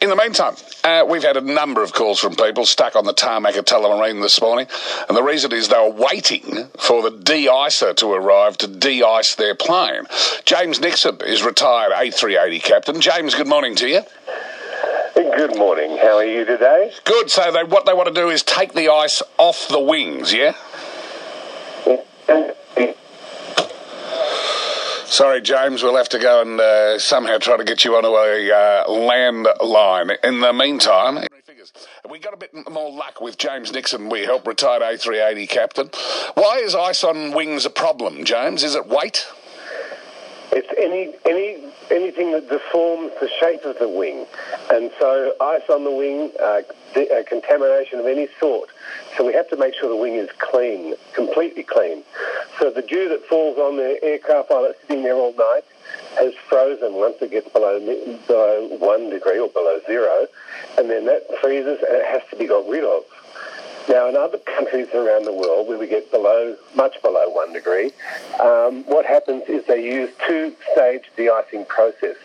In the meantime, uh, we've had a number of calls from people stuck on the tarmac at Tullamarine this morning, and the reason is they were waiting for the de-icer to arrive to de-ice their plane. James Nixon is retired A380 captain. James, good morning to you. Good morning. How are you today? Good. So they, what they want to do is take the ice off the wings, yeah? Sorry, James, we'll have to go and uh, somehow try to get you onto a uh, landline. In the meantime, we got a bit more luck with James Nixon. We helped retired A380 captain. Why is ice on wings a problem, James? Is it weight? It's any any anything that deforms the shape of the wing, and so ice on the wing, uh, uh, contamination of any sort. So we have to make sure the wing is clean, completely clean. So the dew that falls on the aircraft while it's sitting there all night has frozen once it gets below below one degree or below zero, and then that freezes and it has to be got rid of. Now, in other countries around the world where we get below, much below one degree, um, what happens is they use two-stage de-icing process,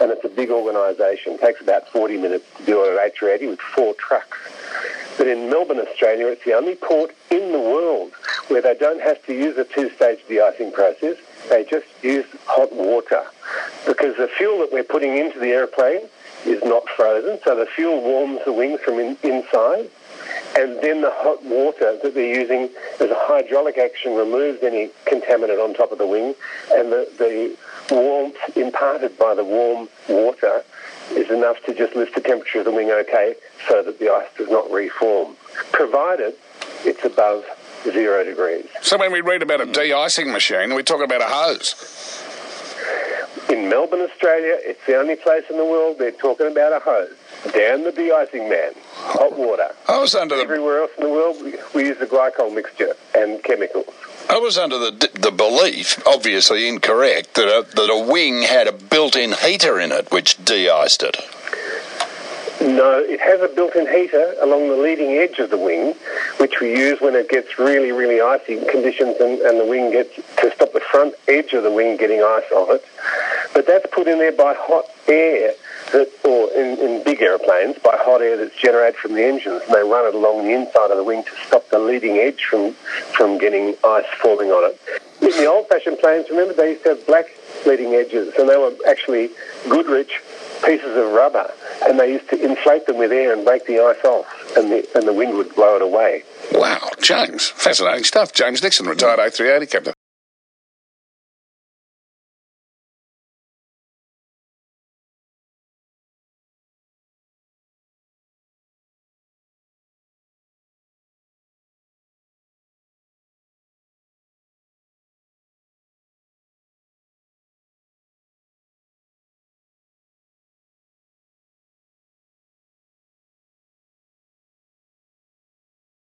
and it's a big organisation. It takes about 40 minutes to do it at A380 with four trucks. But in Melbourne, Australia, it's the only port in the world where they don't have to use a two-stage de-icing process. They just use hot water because the fuel that we're putting into the airplane is not frozen, so the fuel warms the wings from in, inside and then the hot water that they're using as a hydraulic action removes any contaminant on top of the wing, and the, the warmth imparted by the warm water is enough to just lift the temperature of the wing okay so that the ice does not reform, provided it's above zero degrees. So when we read about a de-icing machine, we talk about a hose. In Melbourne, Australia, it's the only place in the world they're talking about a hose. Down the de-icing man, hot water. I was under the Everywhere else in the world, we, we use the glycol mixture and chemicals. I was under the the belief, obviously incorrect, that a, that a wing had a built-in heater in it which de-iced it. No, it has a built-in heater along the leading edge of the wing, which we use when it gets really, really icy conditions and, and the wing gets to stop the front edge of the wing getting ice on it. But that's put in there by hot air that, or in, in big aeroplanes, by hot air that's generated from the engines, and they run it along the inside of the wing to stop the leading edge from, from getting ice forming on it. In the old-fashioned planes, remember, they used to have black leading edges, and they were actually Goodrich pieces of rubber, and they used to inflate them with air and break the ice off, and the, and the wind would blow it away. Wow, James, fascinating stuff. James Nixon, retired A380 captain.